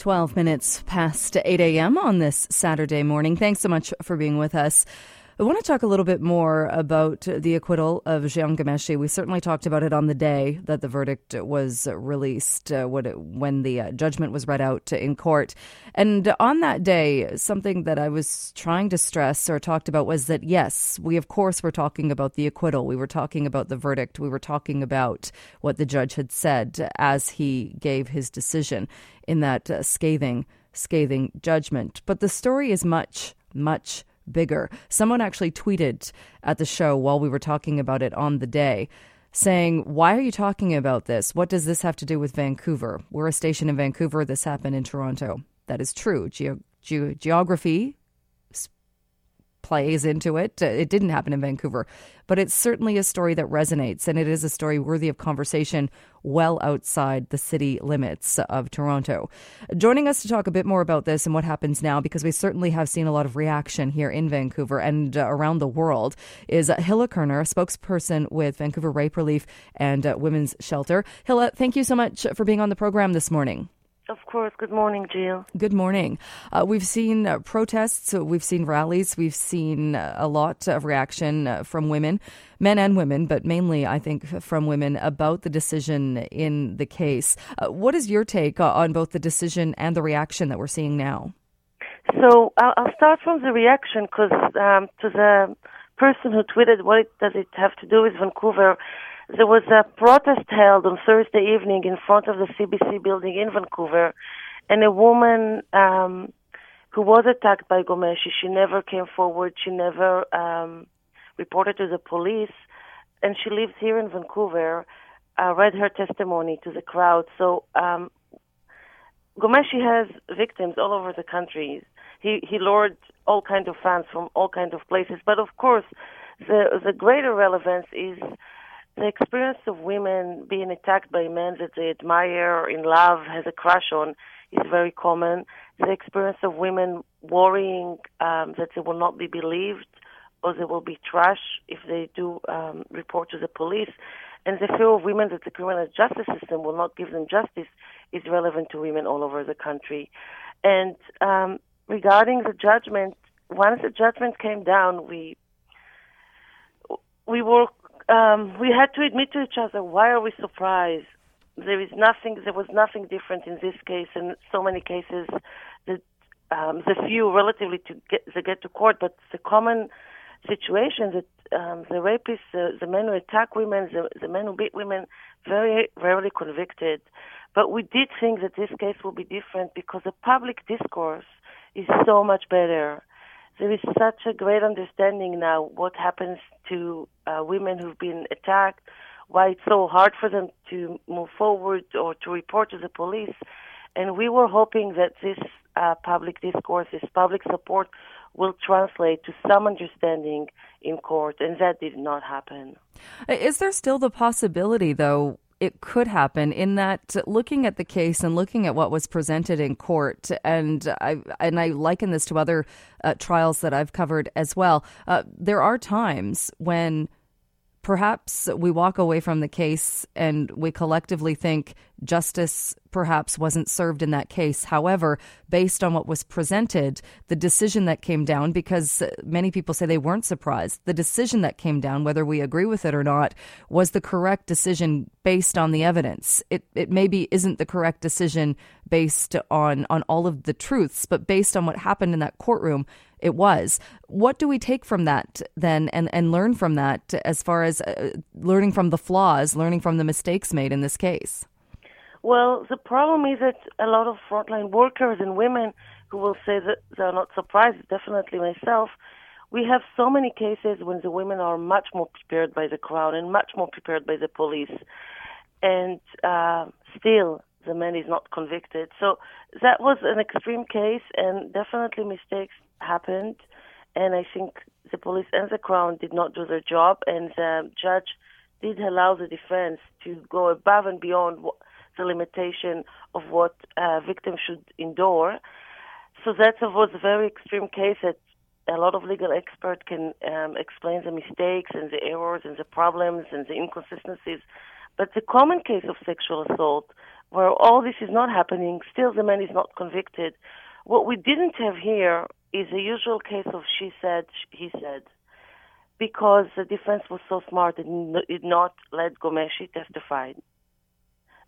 12 minutes past 8 a.m. on this Saturday morning. Thanks so much for being with us. I want to talk a little bit more about the acquittal of Jian Ghomeshi. We certainly talked about it on the day that the verdict was released, uh, when the uh, judgment was read out in court. And on that day, something that I was trying to stress or talked about was that, yes, we of course were talking about the acquittal. We were talking about the verdict. We were talking about what the judge had said as he gave his decision in that uh, scathing, scathing judgment. But the story is much, much bigger. Someone actually tweeted at the show while we were talking about it on the day saying, Why are you talking about this? What does this have to do with Vancouver? We're a station in Vancouver. This happened in Toronto. That is true. Ge- ge- geography plays into it. Uh, it didn't happen in Vancouver, but it's certainly a story that resonates, and it is a story worthy of conversation well outside the city limits of Toronto. Joining us to talk a bit more about this and what happens now, because we certainly have seen a lot of reaction here in Vancouver and uh, around the world, is Hilla Kerner, a spokesperson with Vancouver Rape Relief and uh, Women's Shelter. Hilla, thank you so much for being on the program this morning. Of course. Good morning, Jill. Good morning. Uh, we've seen uh, protests, we've seen rallies, we've seen uh, a lot of reaction uh, from women, men and women, but mainly, I think, from women about the decision in the case. Uh, what is your take on both the decision and the reaction that we're seeing now? So I'll start from the reaction because um, to the person who tweeted, what does it have to do with Vancouver? There was a protest held on Thursday evening in front of the CBC building in Vancouver, and a woman um, who was attacked by Ghomeshi, she never came forward. She never um, reported to the police, and she lives here in Vancouver. Uh, read her testimony to the crowd. So um, Ghomeshi has victims all over the country. He he lured all kinds of fans from all kinds of places. But of course, the the greater relevance is the experience of women being attacked by men that they admire, or in love, has a crush on, is very common. The experience of women worrying um, that they will not be believed or they will be trash if they do um, report to the police. And the fear of women that the criminal justice system will not give them justice is relevant to women all over the country. And um, regarding the judgment, once the judgment came down, we we were um, we had to admit to each other, why are we surprised? There is nothing, there was nothing different in this case and so many cases that um, the few relatively to get, they get to court, but the common situation that um, the rapists, the, the men who attack women, the, the men who beat women, very rarely convicted. But we did think that this case will be different because the public discourse is so much better there is such a great understanding now what happens to uh, women who've been attacked, why it's so hard for them to move forward or to report to the police. And we were hoping that this uh, public discourse, this public support, will translate to some understanding in court, and that did not happen. Is there still the possibility, though, it could happen in that looking at the case and looking at what was presented in court, and I and I liken this to other uh, trials that I've covered as well. Uh, there are times when perhaps we walk away from the case and we collectively think justice perhaps wasn't served in that case. However, based on what was presented, the decision that came down, because many people say they weren't surprised, the decision that came down, whether we agree with it or not, was the correct decision based on the evidence. It, it maybe isn't the correct decision based on, on all of the truths, but based on what happened in that courtroom, it was. What do we take from that then and, and learn from that as far as uh, learning from the flaws, learning from the mistakes made in this case? Well, the problem is that a lot of frontline workers and women who will say that they're not surprised, definitely myself, we have so many cases when the women are much more prepared by the crown and much more prepared by the police. And uh, still, the man is not convicted. So that was an extreme case, and definitely mistakes happened. And I think the police and the crown did not do their job, and the judge did allow the defense to go above and beyond the limitation of what uh, victims should endure. So that was a very extreme case that a lot of legal experts can um, explain the mistakes and the errors and the problems and the inconsistencies. But the common case of sexual assault where all this is not happening, still the man is not convicted. What we didn't have here is a usual case of she said, he said, because the defense was so smart and did not let Ghomeshi testify.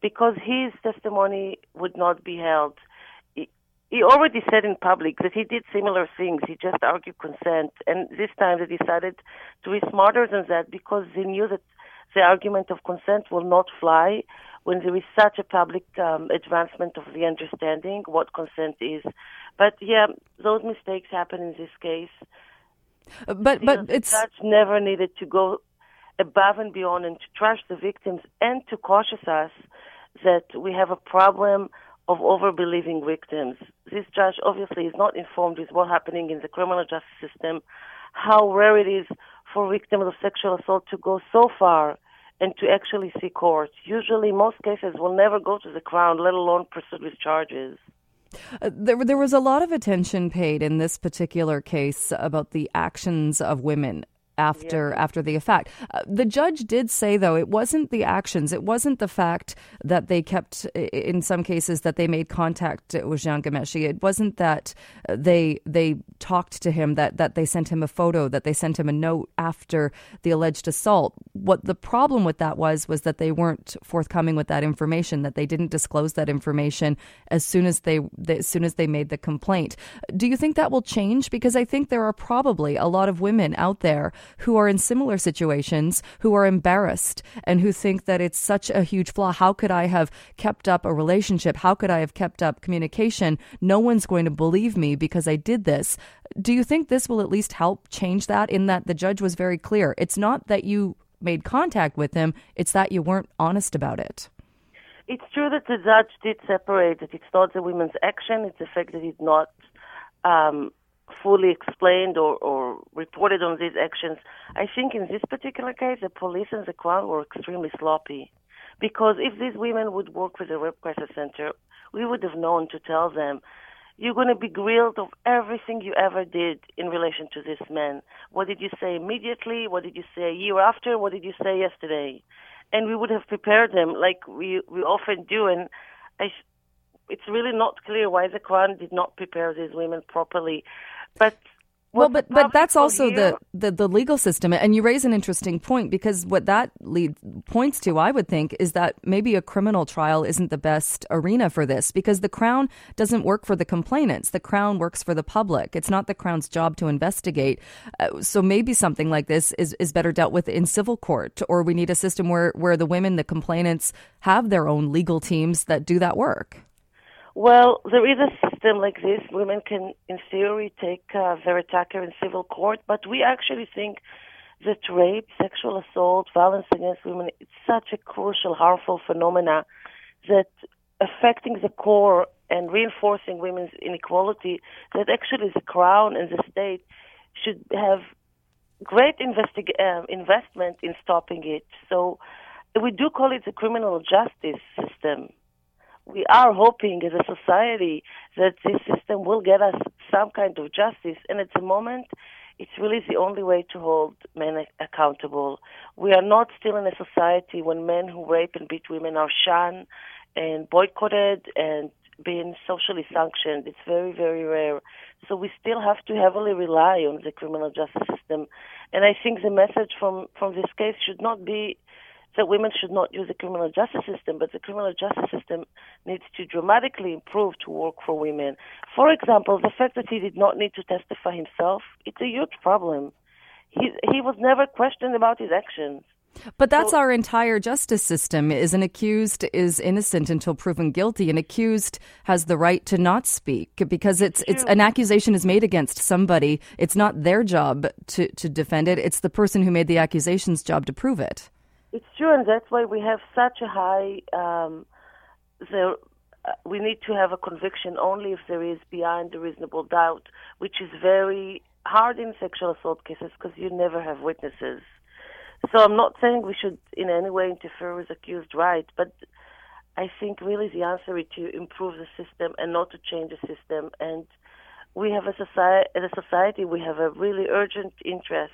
Because his testimony would not be held. He already said in public that he did similar things. He just argued consent. And this time they decided to be smarter than that because they knew that the argument of consent will not fly when there is such a public um, advancement of the understanding what consent is. But yeah, those mistakes happen in this case. Uh, but but the it's judge never needed to go above and beyond and to trash the victims and to caution us that we have a problem of overbelieving victims. This judge obviously is not informed with what's happening in the criminal justice system, how rare it is for victims of sexual assault to go so far and to actually see court. Usually, most cases will never go to the crown, let alone pursue charges. Uh, there, there was a lot of attention paid in this particular case about the actions of women after yeah. after the effect. Uh, the judge did say though it wasn't the actions, it wasn't the fact that they kept in some cases that they made contact with Jian Ghomeshi. It wasn't that they they talked to him that that they sent him a photo, that they sent him a note after the alleged assault. What the problem with that was was that they weren't forthcoming with that information, that they didn't disclose that information as soon as they as soon as they made the complaint. Do you think that will change because I think there are probably a lot of women out there who are in similar situations, who are embarrassed and who think that it's such a huge flaw. How could I have kept up a relationship? How could I have kept up communication? No one's going to believe me because I did this. Do you think this will at least help change that in that the judge was very clear? It's not that you made contact with him, it's that you weren't honest about it. It's true that the judge did separate that it's not the women's action, it's the fact that it's not um, fully explained or, or reported on these actions. I think in this particular case, the police and the crown were extremely sloppy. Because if these women would work with the Rape Crisis Center, we would have known to tell them, you're going to be grilled of everything you ever did in relation to this man. What did you say immediately? What did you say a year after? What did you say yesterday? And we would have prepared them like we, we often do. And I, it's really not clear why the Crown did not prepare these women properly. But well, but but that's also the, the, the legal system, and you raise an interesting point because what that lead points to, I would think, is that maybe a criminal trial isn't the best arena for this because the crown doesn't work for the complainants. The crown works for the public. It's not the crown's job to investigate. Uh, so maybe something like this is is better dealt with in civil court, or we need a system where where the women, the complainants, have their own legal teams that do that work. Well, there is a system like this. Women can, in theory, take uh, their attacker in civil court, but we actually think that rape, sexual assault, violence against women, it's such a crucial, harmful phenomena that affecting the core and reinforcing women's inequality, that actually the crown and the state should have great investig- uh, investment in stopping it. So we do call it the criminal justice system we are hoping as a society that this system will get us some kind of justice. And at the moment, it's really the only way to hold men accountable. We are not still in a society when men who rape and beat women are shunned and boycotted and being socially sanctioned. It's very, very rare. So we still have to heavily rely on the criminal justice system. And I think the message from, from this case should not be that women should not use the criminal justice system, but the criminal justice system needs to dramatically improve to work for women. For example, the fact that he did not need to testify himself, it's a huge problem. He, he was never questioned about his actions. But that's so, our entire justice system. Is an accused is innocent until proven guilty. An accused has the right to not speak because it's it's an accusation is made against somebody. It's not their job to to defend it. It's the person who made the accusation's job to prove it. It's true, and that's why we have such a high. Um, there, uh, we need to have a conviction only if there is behind a reasonable doubt, which is very hard in sexual assault cases because you never have witnesses. So I'm not saying we should in any way interfere with accused rights, but I think really the answer is to improve the system and not to change the system. And we have a society, as a society, we have a really urgent interest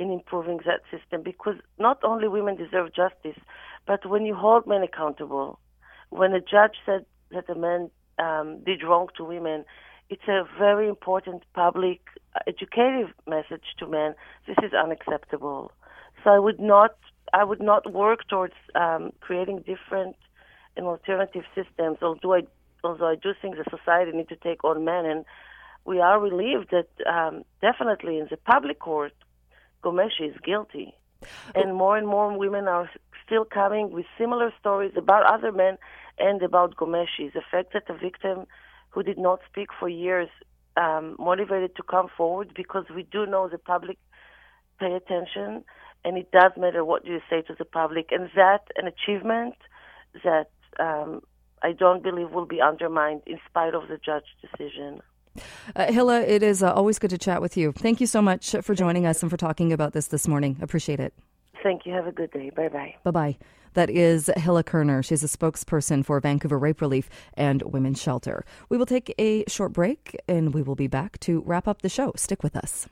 in improving that system because not only women deserve justice, but when you hold men accountable, when a judge said that a man um, did wrong to women, it's a very important public educative message to men. This is unacceptable. So I would not I would not work towards um, creating different and alternative systems. Although I although I do think the society need to take on men, and we are relieved that um, definitely in the public court, Ghomeshi is guilty, and more and more women are still coming with similar stories about other men and about Ghomeshi. The fact that the victim who did not speak for years um, motivated to come forward because we do know the public pay attention and it does matter what you say to the public and that an achievement that um, I don't believe will be undermined in spite of the judge decision. Uh, Hilla, it is uh, always good to chat with you. Thank you so much for joining us and for talking about this this morning. Appreciate it. Thank you. Have a good day. Bye bye. Bye bye. That is Hilla Kerner. She's a spokesperson for Vancouver Rape Relief and Women's Shelter. We will take a short break and we will be back to wrap up the show. Stick with us.